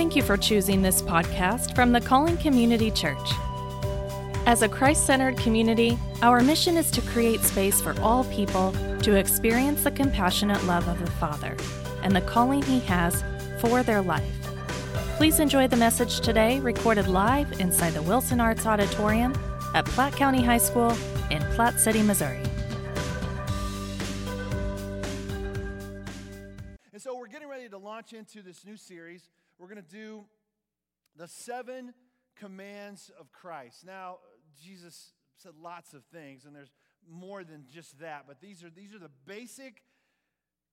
Thank you for choosing this podcast from the Calling Community Church. As a Christ centered community, our mission is to create space for all people to experience the compassionate love of the Father and the calling He has for their life. Please enjoy the message today, recorded live inside the Wilson Arts Auditorium at Platte County High School in Platte City, Missouri. Into this new series. We're going to do the seven commands of Christ. Now, Jesus said lots of things, and there's more than just that, but these are, these are the basic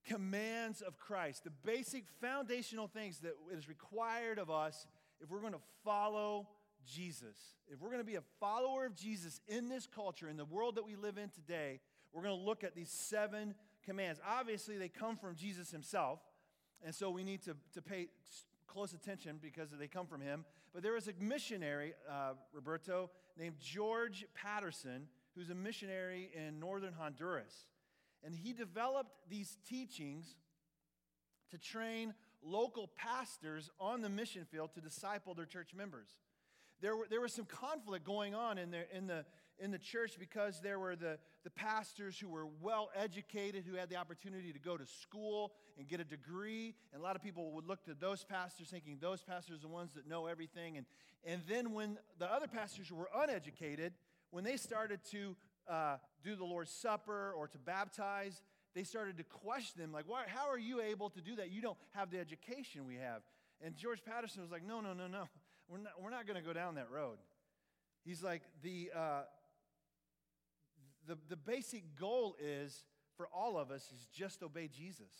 commands of Christ, the basic foundational things that is required of us if we're going to follow Jesus. If we're going to be a follower of Jesus in this culture, in the world that we live in today, we're going to look at these seven commands. Obviously, they come from Jesus himself, and so we need to, to pay close attention because they come from him. But there was a missionary, uh, Roberto, named George Patterson, who's a missionary in northern Honduras. And he developed these teachings to train local pastors on the mission field to disciple their church members. There, were, there was some conflict going on in, the in, the, in the church because there were the, the pastors who were well educated, who had the opportunity to go to school and get a degree. And a lot of people would look to those pastors thinking those pastors are the ones that know everything. And, and then when the other pastors were uneducated, when they started to uh, do the Lord's Supper or to baptize, they started to question them, like, Why, how are you able to do that? You don't have the education we have. And George Patterson was like, No, no, no, no. We're not, we're not going to go down that road. He's like, the, uh, the, the basic goal is for all of us is just obey Jesus.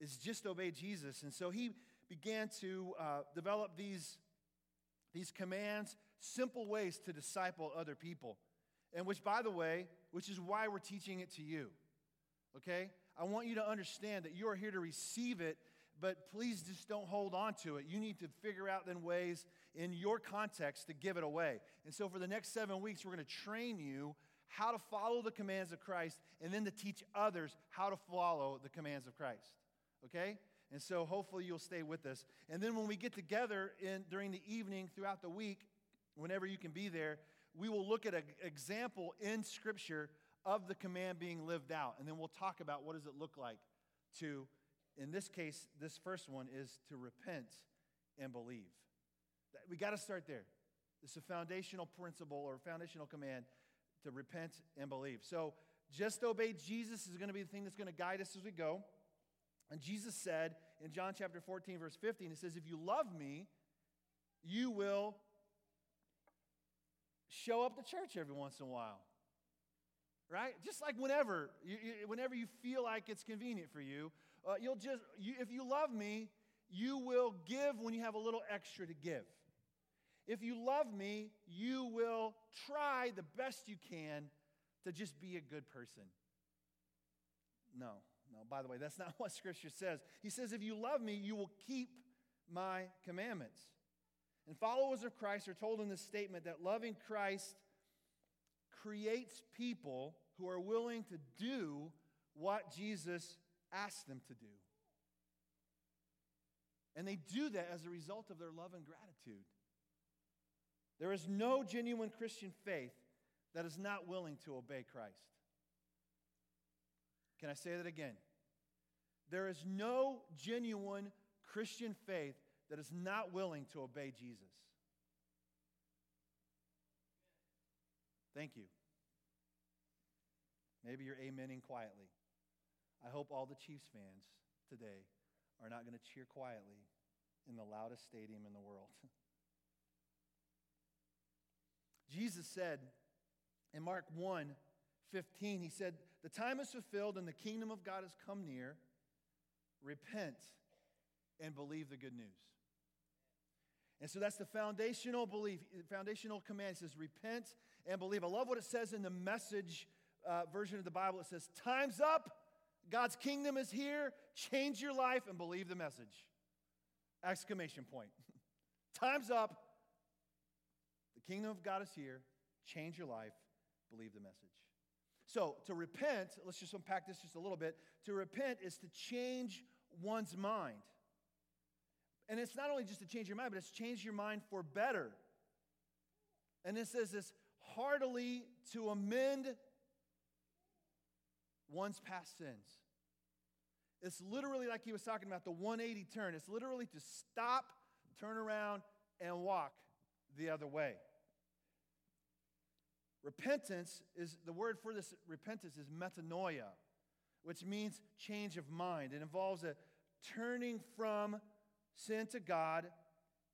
Is just obey Jesus. And so he began to uh, develop these, these commands, simple ways to disciple other people. And which, by the way, which is why we're teaching it to you. Okay? I want you to understand that you are here to receive it, but please just don't hold on to it. You need to figure out then ways in your context to give it away. And so for the next seven weeks, we're going to train you how to follow the commands of Christ and then to teach others how to follow the commands of Christ. Okay? And so hopefully you'll stay with us. And then when we get together in, during the evening throughout the week, whenever you can be there, we will look at an example in Scripture of the command being lived out. And then we'll talk about what does it look like to, in this case, this first one is to repent and believe. We got to start there. It's a foundational principle or foundational command to repent and believe. So just obey Jesus is going to be the thing that's going to guide us as we go. And Jesus said in John chapter 14, verse 15, He says, If you love me, you will show up to church every once in a while. Right? Just like whenever, you, you, whenever you feel like it's convenient for you, uh, you'll just, you, if you love me, you will give when you have a little extra to give. If you love me, you will try the best you can to just be a good person. No, no, by the way, that's not what Scripture says. He says, if you love me, you will keep my commandments. And followers of Christ are told in this statement that loving Christ creates people who are willing to do what Jesus asked them to do. And they do that as a result of their love and gratitude. There is no genuine Christian faith that is not willing to obey Christ. Can I say that again? There is no genuine Christian faith that is not willing to obey Jesus. Thank you. Maybe you're amening quietly. I hope all the Chiefs fans today are not going to cheer quietly in the loudest stadium in the world. Jesus said in Mark 1 15, he said, The time is fulfilled and the kingdom of God has come near. Repent and believe the good news. And so that's the foundational belief, foundational command. It says, repent and believe. I love what it says in the message uh, version of the Bible. It says, Time's up. God's kingdom is here. Change your life and believe the message. Exclamation point. Time's up. The kingdom of God is here. Change your life. Believe the message. So, to repent, let's just unpack this just a little bit. To repent is to change one's mind. And it's not only just to change your mind, but it's change your mind for better. And it says this heartily to amend one's past sins. It's literally like he was talking about the 180 turn. It's literally to stop, turn around, and walk the other way. Repentance is the word for this repentance is metanoia, which means change of mind. It involves a turning from sin to God.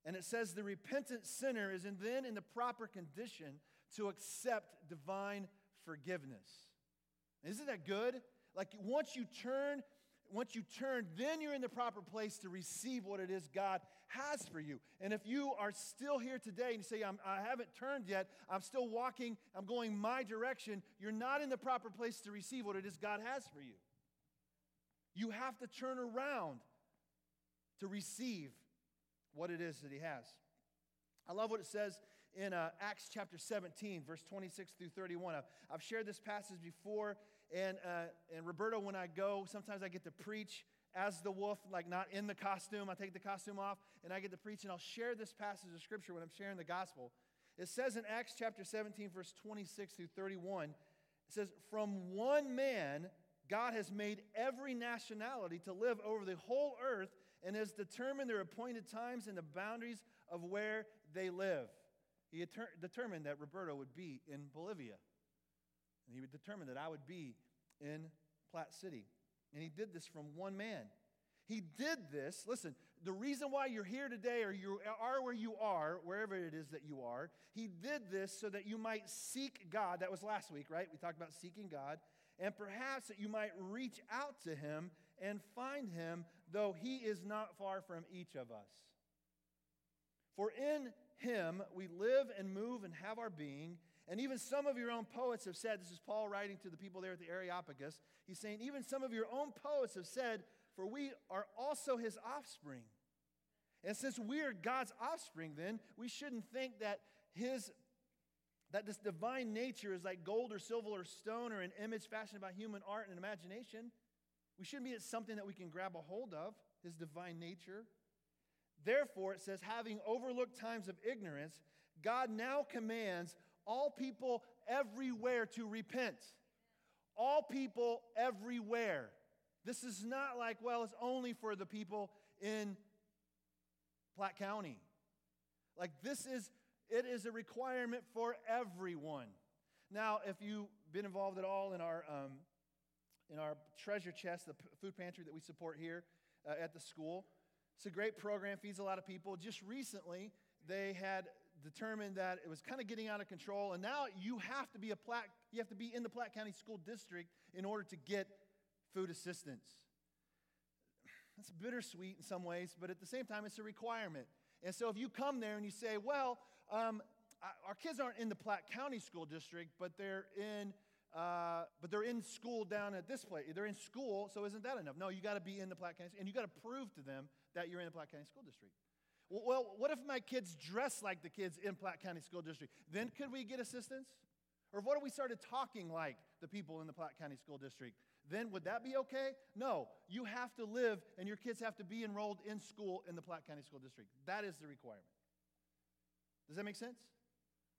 And it says the repentant sinner is in, then in the proper condition to accept divine forgiveness. Isn't that good? Like once you turn, once you turn, then you're in the proper place to receive what it is God has for you. And if you are still here today and you say, I haven't turned yet, I'm still walking, I'm going my direction, you're not in the proper place to receive what it is God has for you. You have to turn around to receive what it is that He has. I love what it says in uh, Acts chapter 17, verse 26 through 31. I've, I've shared this passage before, and, uh, and Roberto, when I go, sometimes I get to preach as the wolf, like not in the costume. I take the costume off, and I get to preach, and I'll share this passage of scripture when I'm sharing the gospel. It says in Acts chapter 17, verse 26 through 31, it says, From one man, God has made every nationality to live over the whole earth and has determined their appointed times and the boundaries of where they live. He determined that Roberto would be in Bolivia. And he would determine that I would be in Platte City. And he did this from one man. He did this, listen, the reason why you're here today or you are where you are, wherever it is that you are, he did this so that you might seek God. That was last week, right? We talked about seeking God. And perhaps that you might reach out to him and find him, though he is not far from each of us. For in him we live and move and have our being. And even some of your own poets have said, this is Paul writing to the people there at the Areopagus. He's saying, even some of your own poets have said, for we are also his offspring. And since we are God's offspring, then we shouldn't think that his that this divine nature is like gold or silver or stone or an image fashioned by human art and imagination. We shouldn't be at something that we can grab a hold of, his divine nature. Therefore, it says, having overlooked times of ignorance, God now commands all people everywhere to repent. All people everywhere. This is not like, well, it's only for the people in Platte County. Like, this is, it is a requirement for everyone. Now, if you've been involved at all in our, um, in our treasure chest, the food pantry that we support here uh, at the school, it's a great program, feeds a lot of people. Just recently, they had determined that it was kind of getting out of control, and now you have to be a Platte, you have to be in the Platte County School District in order to get food assistance. That's bittersweet in some ways, but at the same time, it's a requirement. And so if you come there and you say, well, um, our kids aren't in the Platte County School District, but they're in uh, but they're in school down at this place. They're in school, so isn't that enough? No, you got to be in the Platte County, and you got to prove to them that you're in the Platte County School District. Well, what if my kids dress like the kids in Platte County School District? Then could we get assistance? Or what if we started talking like the people in the Platte County School District? Then would that be okay? No. You have to live and your kids have to be enrolled in school in the Platte County School District. That is the requirement. Does that make sense?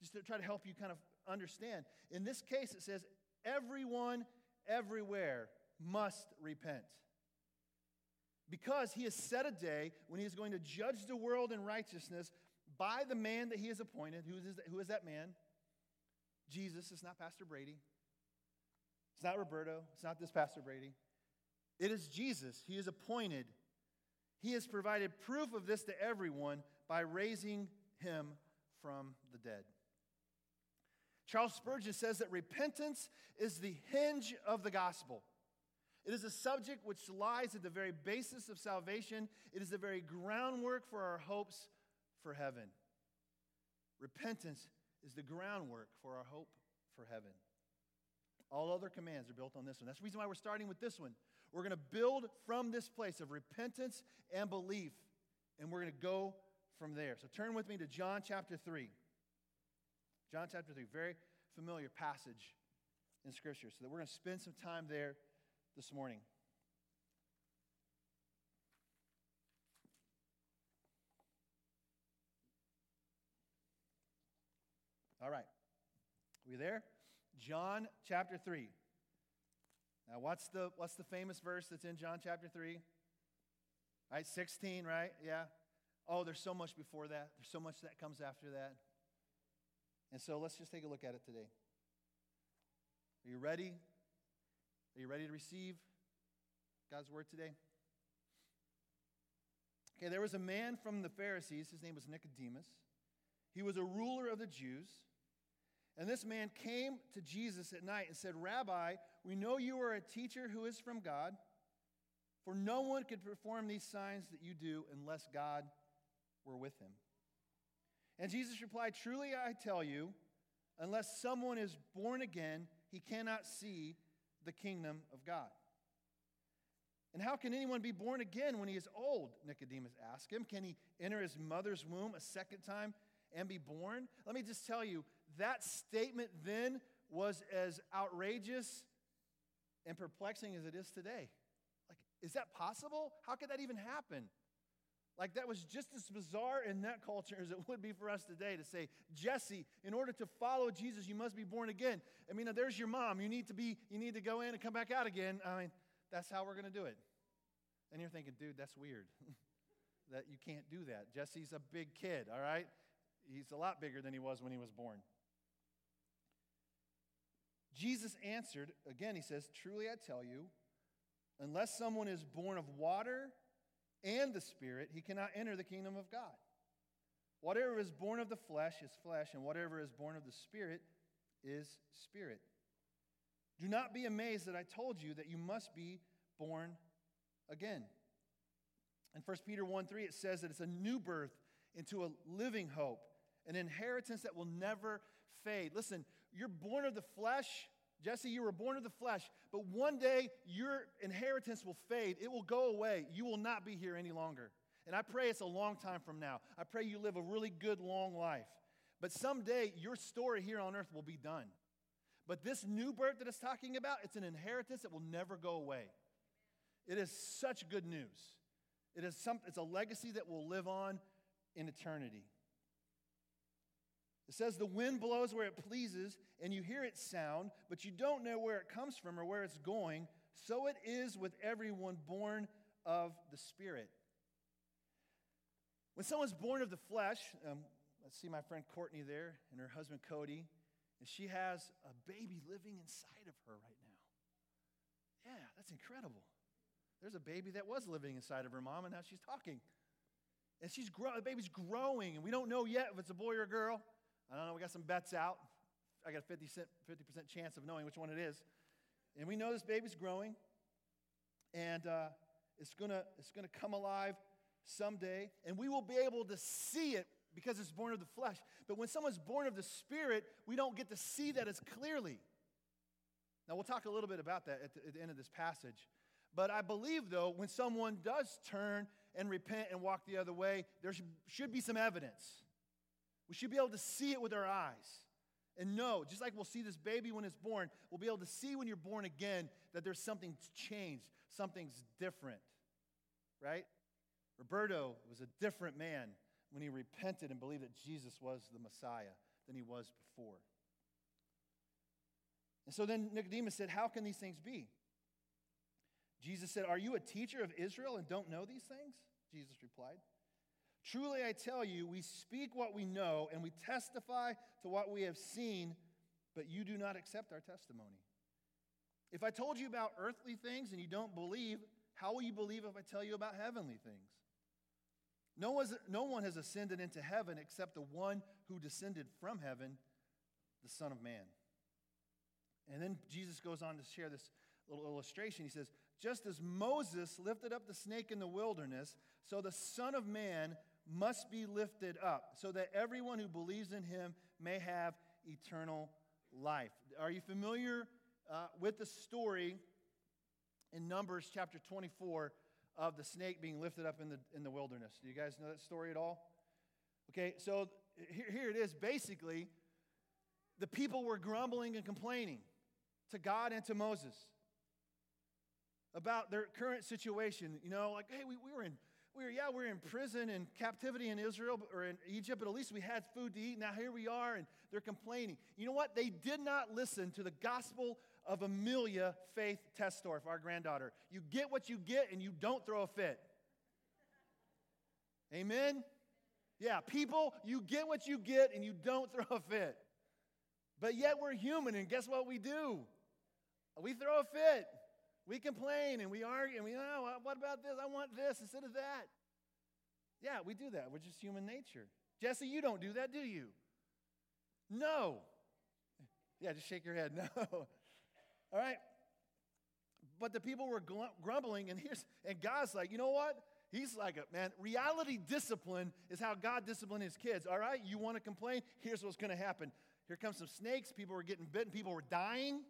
Just to try to help you kind of understand. In this case, it says everyone, everywhere must repent. Because he has set a day when he is going to judge the world in righteousness by the man that he has appointed. Who is, who is that man? Jesus. It's not Pastor Brady. It's not Roberto. It's not this Pastor Brady. It is Jesus. He is appointed. He has provided proof of this to everyone by raising him from the dead. Charles Spurgeon says that repentance is the hinge of the gospel. It is a subject which lies at the very basis of salvation. It is the very groundwork for our hopes for heaven. Repentance is the groundwork for our hope for heaven. All other commands are built on this one. That's the reason why we're starting with this one. We're going to build from this place of repentance and belief, and we're going to go from there. So turn with me to John chapter 3. John chapter 3, very familiar passage in Scripture. So that we're going to spend some time there this morning. All right. We there? John chapter 3. Now, what's the, what's the famous verse that's in John chapter 3? All right, 16, right? Yeah. Oh, there's so much before that. There's so much that comes after that. And so let's just take a look at it today. Are you ready? Are you ready to receive God's word today? Okay, there was a man from the Pharisees. His name was Nicodemus. He was a ruler of the Jews. And this man came to Jesus at night and said, Rabbi, we know you are a teacher who is from God, for no one could perform these signs that you do unless God were with him. And Jesus replied, Truly I tell you, unless someone is born again, he cannot see the kingdom of God. And how can anyone be born again when he is old? Nicodemus asked him. Can he enter his mother's womb a second time and be born? Let me just tell you, that statement then was as outrageous and perplexing as it is today. Like, is that possible? How could that even happen? Like, that was just as bizarre in that culture as it would be for us today to say, Jesse, in order to follow Jesus, you must be born again. I mean, there's your mom. You need to be, you need to go in and come back out again. I mean, that's how we're going to do it. And you're thinking, dude, that's weird. that you can't do that. Jesse's a big kid, all right? He's a lot bigger than he was when he was born. Jesus answered, again, he says, Truly I tell you, unless someone is born of water and the Spirit, he cannot enter the kingdom of God. Whatever is born of the flesh is flesh, and whatever is born of the Spirit is spirit. Do not be amazed that I told you that you must be born again. In 1 Peter 1 3, it says that it's a new birth into a living hope, an inheritance that will never fade. Listen, you're born of the flesh. Jesse, you were born of the flesh, but one day your inheritance will fade. It will go away. You will not be here any longer. And I pray it's a long time from now. I pray you live a really good, long life. But someday your story here on earth will be done. But this new birth that it's talking about, it's an inheritance that will never go away. It is such good news. It is some, it's a legacy that will live on in eternity. It says, The wind blows where it pleases, and you hear its sound, but you don't know where it comes from or where it's going. So it is with everyone born of the Spirit. When someone's born of the flesh, um, let's see my friend Courtney there and her husband Cody, and she has a baby living inside of her right now. Yeah, that's incredible. There's a baby that was living inside of her mom, and now she's talking. And she's grow- the baby's growing, and we don't know yet if it's a boy or a girl. I don't know, we got some bets out. I got a 50 percent chance of knowing which one it is. And we know this baby's growing, and uh, it's going to it's gonna come alive someday, and we will be able to see it because it's born of the flesh. But when someone's born of the spirit, we don't get to see that as clearly. Now, we'll talk a little bit about that at the, at the end of this passage. But I believe, though, when someone does turn and repent and walk the other way, there should be some evidence. We should be able to see it with our eyes and know, just like we'll see this baby when it's born, we'll be able to see when you're born again that there's something changed, something's different, right? Roberto was a different man when he repented and believed that Jesus was the Messiah than he was before. And so then Nicodemus said, How can these things be? Jesus said, Are you a teacher of Israel and don't know these things? Jesus replied, Truly I tell you, we speak what we know and we testify to what we have seen, but you do not accept our testimony. If I told you about earthly things and you don't believe, how will you believe if I tell you about heavenly things? No, no one has ascended into heaven except the one who descended from heaven, the Son of Man. And then Jesus goes on to share this little illustration. He says, Just as Moses lifted up the snake in the wilderness, so the Son of Man must be lifted up, so that everyone who believes in him may have eternal life. Are you familiar uh, with the story in Numbers chapter 24 of the snake being lifted up in the, in the wilderness? Do you guys know that story at all? Okay, so here, here it is. Basically, the people were grumbling and complaining to God and to Moses about their current situation. You know, like, hey, we, we were in we were, yeah, we are in prison and captivity in Israel or in Egypt, but at least we had food to eat. Now here we are, and they're complaining. You know what? They did not listen to the gospel of Amelia Faith Testorf, our granddaughter. You get what you get, and you don't throw a fit. Amen? Yeah, people, you get what you get, and you don't throw a fit. But yet we're human, and guess what we do? We throw a fit. We complain and we argue and we, oh, what about this? I want this instead of that. Yeah, we do that. We're just human nature. Jesse, you don't do that, do you? No. Yeah, just shake your head. No. All right. But the people were grumbling, and here's and God's like, you know what? He's like, a, man, reality discipline is how God disciplined his kids. All right, you want to complain? Here's what's going to happen. Here comes some snakes. People were getting bitten. People were dying.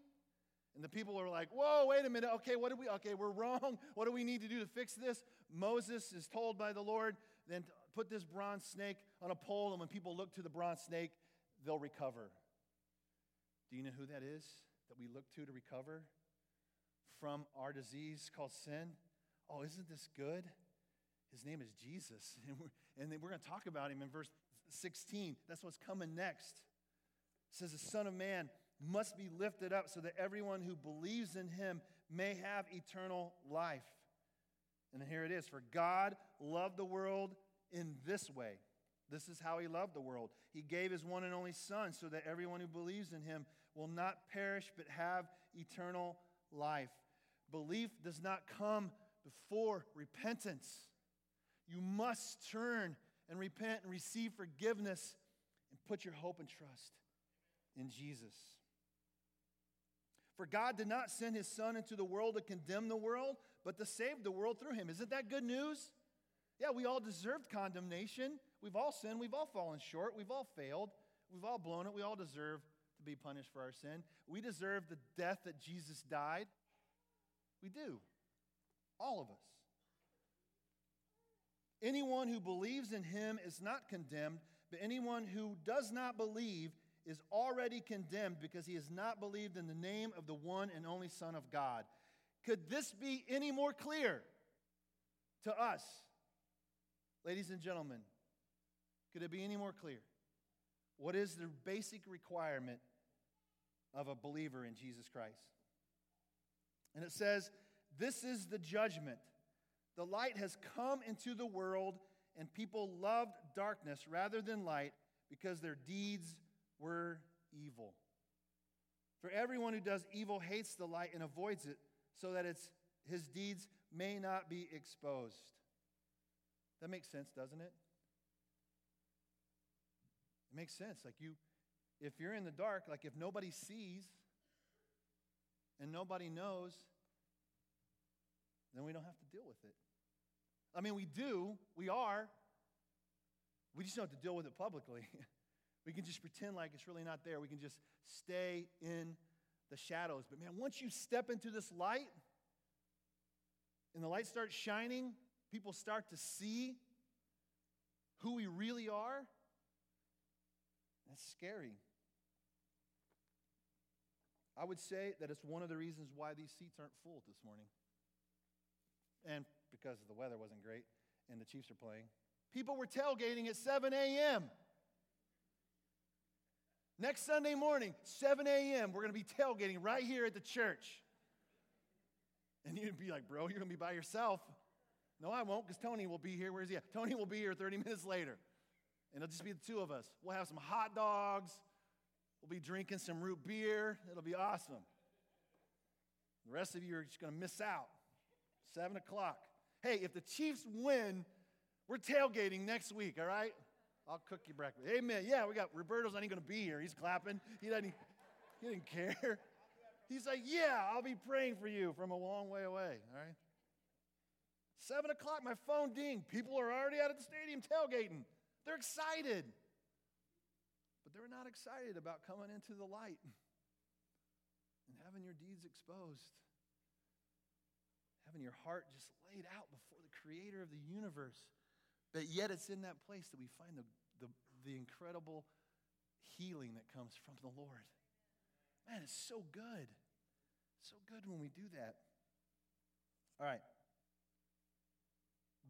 And the people were like, whoa, wait a minute. Okay, what do we, okay, we're wrong. What do we need to do to fix this? Moses is told by the Lord, then put this bronze snake on a pole, and when people look to the bronze snake, they'll recover. Do you know who that is that we look to to recover from our disease called sin? Oh, isn't this good? His name is Jesus. And we're, and we're going to talk about him in verse 16. That's what's coming next. It says, The Son of Man must be lifted up so that everyone who believes in him may have eternal life. And here it is For God loved the world in this way. This is how he loved the world. He gave his one and only Son so that everyone who believes in him will not perish but have eternal life. Belief does not come before repentance. You must turn and repent and receive forgiveness and put your hope and trust in Jesus. For God did not send his Son into the world to condemn the world, but to save the world through him. Isn't that good news? Yeah, we all deserved condemnation. We've all sinned. We've all fallen short. We've all failed. We've all blown it. We all deserve to be punished for our sin. We deserve the death that Jesus died. We do. All of us. Anyone who believes in him is not condemned, but anyone who does not believe is already condemned because he has not believed in the name of the one and only Son of God. Could this be any more clear to us, ladies and gentlemen? Could it be any more clear? What is the basic requirement of a believer in Jesus Christ? And it says, This is the judgment. The light has come into the world, and people loved darkness rather than light because their deeds were evil. For everyone who does evil hates the light and avoids it, so that its, his deeds may not be exposed. That makes sense, doesn't it? It makes sense. Like you, if you're in the dark, like if nobody sees and nobody knows, then we don't have to deal with it. I mean, we do, we are. We just don't have to deal with it publicly. We can just pretend like it's really not there. We can just stay in the shadows. But man, once you step into this light and the light starts shining, people start to see who we really are. That's scary. I would say that it's one of the reasons why these seats aren't full this morning. And because the weather wasn't great and the Chiefs are playing. People were tailgating at 7 a.m. Next Sunday morning, 7 a.m., we're going to be tailgating right here at the church. And you'd be like, bro, you're going to be by yourself. No, I won't, because Tony will be here. Where's he at? Tony will be here 30 minutes later. And it'll just be the two of us. We'll have some hot dogs. We'll be drinking some root beer. It'll be awesome. The rest of you are just going to miss out. 7 o'clock. Hey, if the Chiefs win, we're tailgating next week, all right? I'll cook you breakfast. Amen. Yeah, we got Roberto's not even going to be here. He's clapping. He doesn't. He didn't care. He's like, yeah, I'll be praying for you from a long way away. All right. Seven o'clock, my phone ding. People are already out at the stadium tailgating. They're excited, but they're not excited about coming into the light and having your deeds exposed, having your heart just laid out before the Creator of the universe. But yet, it's in that place that we find the the, incredible healing that comes from the Lord. Man, it's so good. So good when we do that. All right.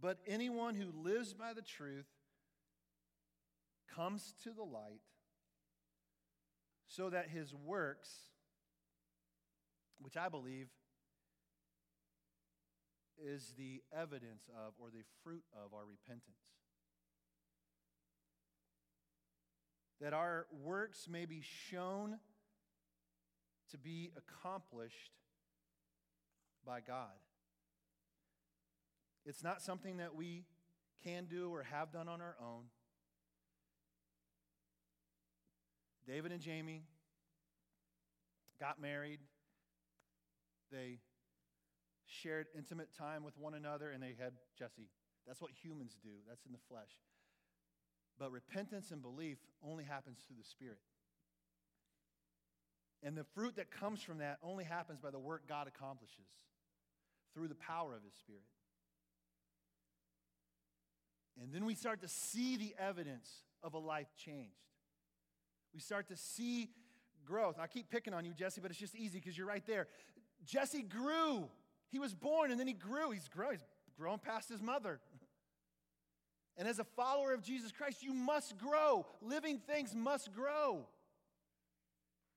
But anyone who lives by the truth comes to the light so that his works, which I believe is the evidence of or the fruit of our repentance, that our works may be shown to be accomplished by God. It's not something that we can do or have done on our own. David and Jamie got married. They shared intimate time with one another, and they had Jesse. That's what humans do, that's in the flesh. But repentance and belief only happens through the Spirit. And the fruit that comes from that only happens by the work God accomplishes through the power of His Spirit. And then we start to see the evidence of a life changed. We start to see growth. I keep picking on you, Jesse, but it's just easy because you're right there. Jesse grew. He was born and then he grew. He's grown. He's grown past his mother. And as a follower of Jesus Christ, you must grow. Living things must grow.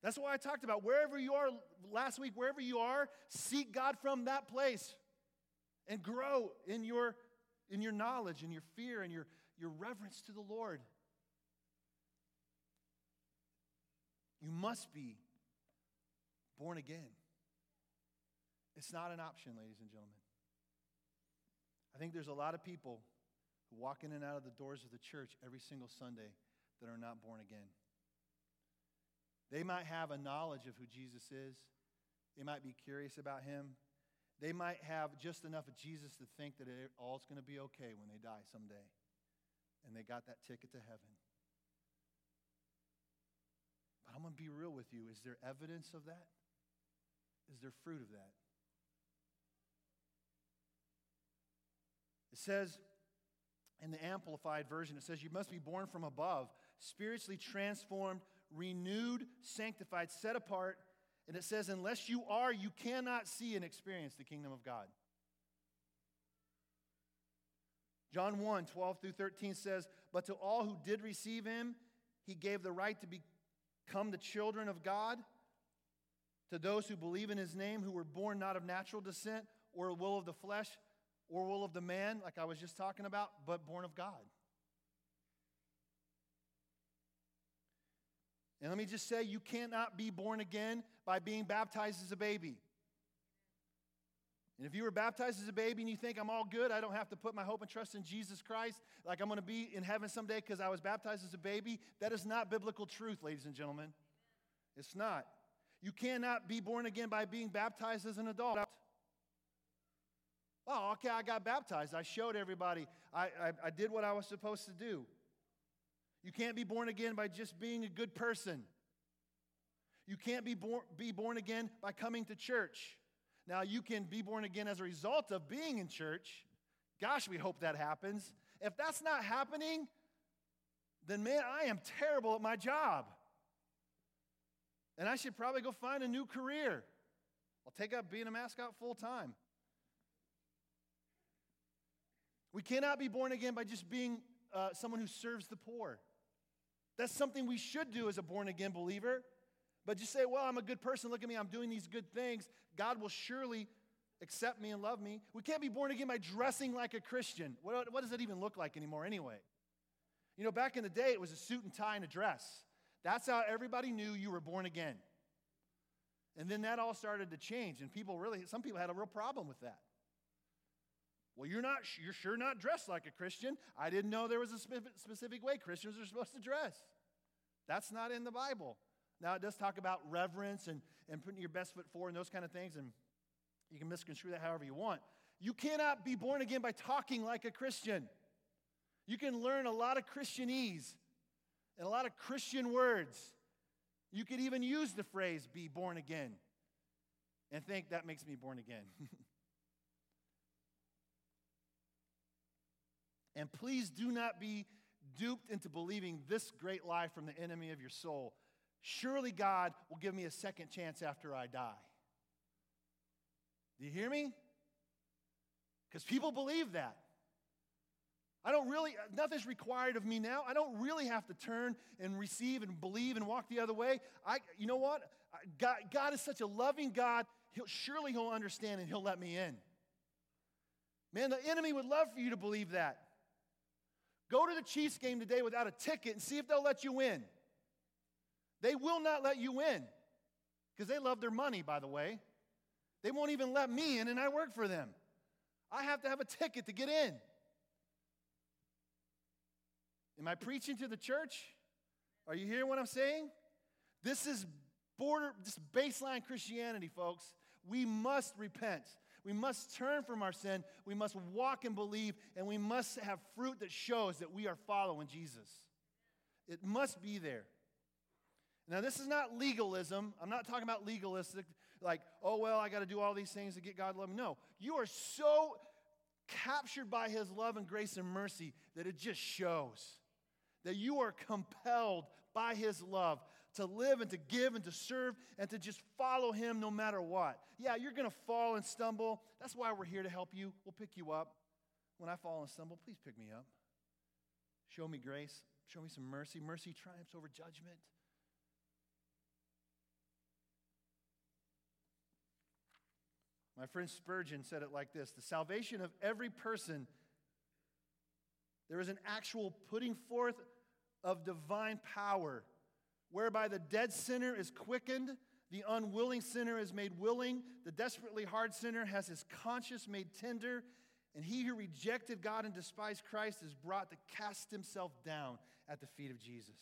That's why I talked about wherever you are last week, wherever you are, seek God from that place and grow in your, in your knowledge and your fear and your, your reverence to the Lord. You must be born again. It's not an option, ladies and gentlemen. I think there's a lot of people who walk in and out of the doors of the church every single Sunday that are not born again. They might have a knowledge of who Jesus is, they might be curious about him. They might have just enough of Jesus to think that it, all's going to be okay when they die someday. And they got that ticket to heaven. But I'm going to be real with you. Is there evidence of that? Is there fruit of that? It says in the Amplified Version, it says, You must be born from above, spiritually transformed, renewed, sanctified, set apart. And it says, Unless you are, you cannot see and experience the kingdom of God. John 1 12 through 13 says, But to all who did receive him, he gave the right to become the children of God. To those who believe in his name, who were born not of natural descent or will of the flesh, or will of the man, like I was just talking about, but born of God. And let me just say, you cannot be born again by being baptized as a baby. And if you were baptized as a baby and you think I'm all good, I don't have to put my hope and trust in Jesus Christ, like I'm going to be in heaven someday because I was baptized as a baby, that is not biblical truth, ladies and gentlemen. It's not. You cannot be born again by being baptized as an adult. Oh, okay, I got baptized. I showed everybody. I, I, I, did what I was supposed to do. You can't be born again by just being a good person. You can't be born, be born again by coming to church. Now, you can be born again as a result of being in church. Gosh, we hope that happens. If that's not happening, then man, I am terrible at my job. And I should probably go find a new career. I'll take up being a mascot full time. We cannot be born again by just being uh, someone who serves the poor. That's something we should do as a born again believer. But just say, well, I'm a good person. Look at me. I'm doing these good things. God will surely accept me and love me. We can't be born again by dressing like a Christian. What, what does that even look like anymore, anyway? You know, back in the day, it was a suit and tie and a dress. That's how everybody knew you were born again. And then that all started to change, and people really, some people had a real problem with that. Well, you're not, you're sure not dressed like a Christian. I didn't know there was a specific way Christians are supposed to dress. That's not in the Bible. Now, it does talk about reverence and, and putting your best foot forward and those kind of things, and you can misconstrue that however you want. You cannot be born again by talking like a Christian. You can learn a lot of Christianese and a lot of Christian words. You could even use the phrase be born again and think that makes me born again. And please do not be duped into believing this great lie from the enemy of your soul. Surely God will give me a second chance after I die. Do you hear me? Because people believe that. I don't really, nothing's required of me now. I don't really have to turn and receive and believe and walk the other way. I, you know what? God, God is such a loving God. He'll, surely He'll understand and He'll let me in. Man, the enemy would love for you to believe that. Go to the Chiefs game today without a ticket and see if they'll let you in. They will not let you in because they love their money, by the way. They won't even let me in, and I work for them. I have to have a ticket to get in. Am I preaching to the church? Are you hearing what I'm saying? This is border, this baseline Christianity, folks. We must repent. We must turn from our sin. We must walk and believe, and we must have fruit that shows that we are following Jesus. It must be there. Now, this is not legalism. I'm not talking about legalistic, like, oh, well, I got to do all these things to get God to love me. No, you are so captured by His love and grace and mercy that it just shows that you are compelled by His love to live and to give and to serve and to just follow Him no matter what. Yeah, you're going to fall and stumble. That's why we're here to help you. We'll pick you up. When I fall and stumble, please pick me up. Show me grace. Show me some mercy. Mercy triumphs over judgment. My friend Spurgeon said it like this The salvation of every person, there is an actual putting forth of divine power, whereby the dead sinner is quickened, the unwilling sinner is made willing, the desperately hard sinner has his conscience made tender, and he who rejected God and despised Christ is brought to cast himself down at the feet of Jesus.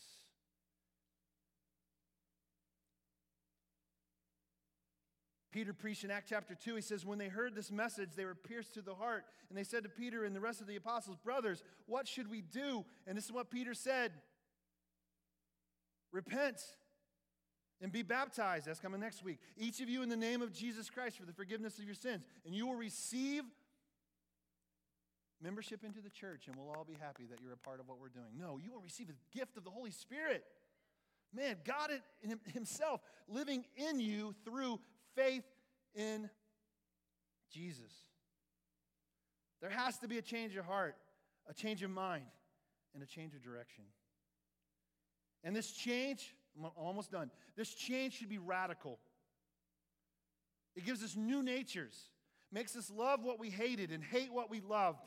Peter preached in Act chapter 2. He says, When they heard this message, they were pierced to the heart. And they said to Peter and the rest of the apostles, Brothers, what should we do? And this is what Peter said Repent and be baptized. That's coming next week. Each of you in the name of Jesus Christ for the forgiveness of your sins. And you will receive membership into the church, and we'll all be happy that you're a part of what we're doing. No, you will receive a gift of the Holy Spirit. Man, God Himself living in you through faith in Jesus. There has to be a change of heart, a change of mind, and a change of direction. And this change, I'm almost done. This change should be radical. It gives us new natures, makes us love what we hated and hate what we loved,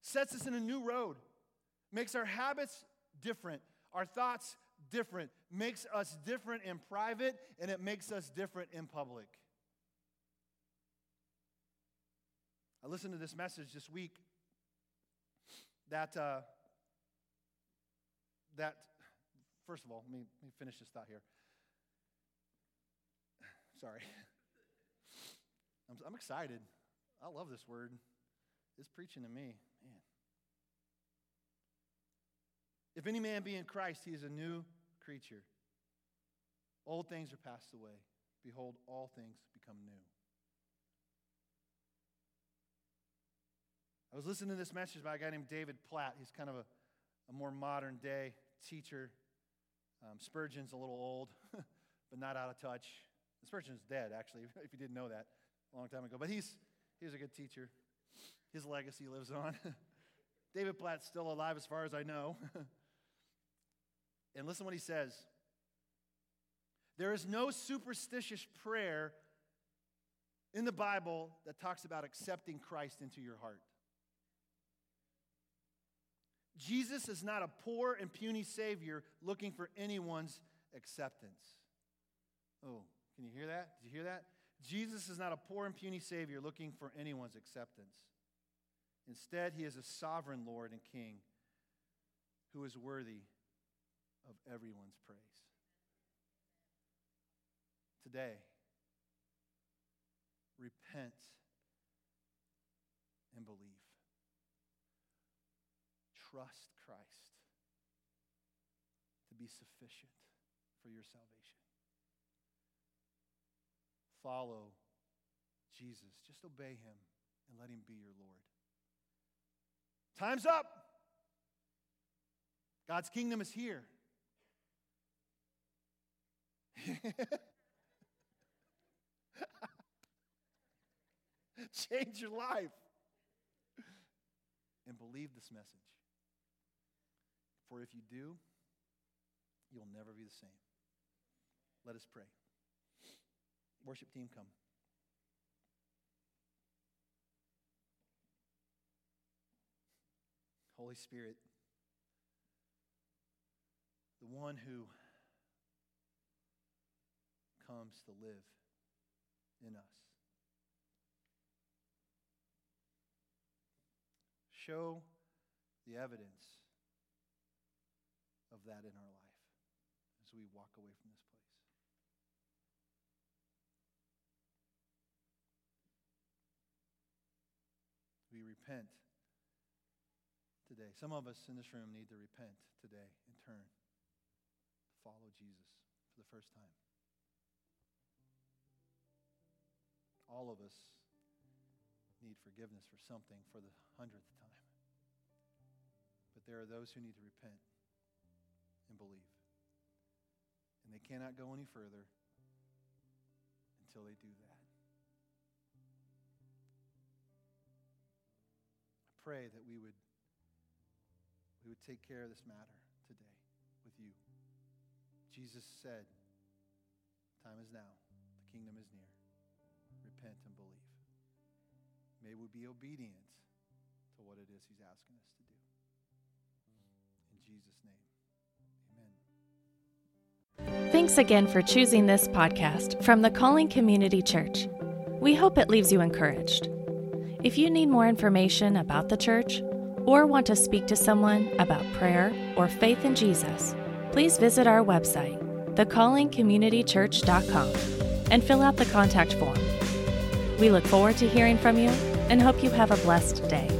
sets us in a new road, makes our habits different, our thoughts different, makes us different in private, and it makes us different in public. I listened to this message this week that, uh, that first of all, let me, let me finish this thought here. Sorry. I'm, I'm excited. I love this word. It's preaching to me. Man. If any man be in Christ, he is a new creature. Old things are passed away. Behold, all things become new. I was listening to this message by a guy named David Platt. He's kind of a, a more modern day teacher. Um, Spurgeon's a little old, but not out of touch. Spurgeon's dead, actually, if you didn't know that a long time ago. But he's, he's a good teacher. His legacy lives on. David Platt's still alive as far as I know. And listen what he says There is no superstitious prayer in the Bible that talks about accepting Christ into your heart. Jesus is not a poor and puny Savior looking for anyone's acceptance. Oh, can you hear that? Did you hear that? Jesus is not a poor and puny Savior looking for anyone's acceptance. Instead, he is a sovereign Lord and King who is worthy of everyone's praise. Today, repent and believe. Trust Christ to be sufficient for your salvation. Follow Jesus. Just obey him and let him be your Lord. Time's up. God's kingdom is here. Change your life. and believe this message. For if you do, you'll never be the same. Let us pray. Worship team, come. Holy Spirit, the one who comes to live in us. Show the evidence that in our life as we walk away from this place. We repent today. Some of us in this room need to repent today and turn follow Jesus for the first time. All of us need forgiveness for something for the hundredth time. But there are those who need to repent and believe. And they cannot go any further until they do that. I pray that we would we would take care of this matter today with you. Jesus said, Time is now, the kingdom is near. Repent and believe. May we be obedient to what it is He's asking us to do. In Jesus' name, Thanks again for choosing this podcast from the Calling Community Church. We hope it leaves you encouraged. If you need more information about the church, or want to speak to someone about prayer or faith in Jesus, please visit our website, thecallingcommunitychurch.com, and fill out the contact form. We look forward to hearing from you and hope you have a blessed day.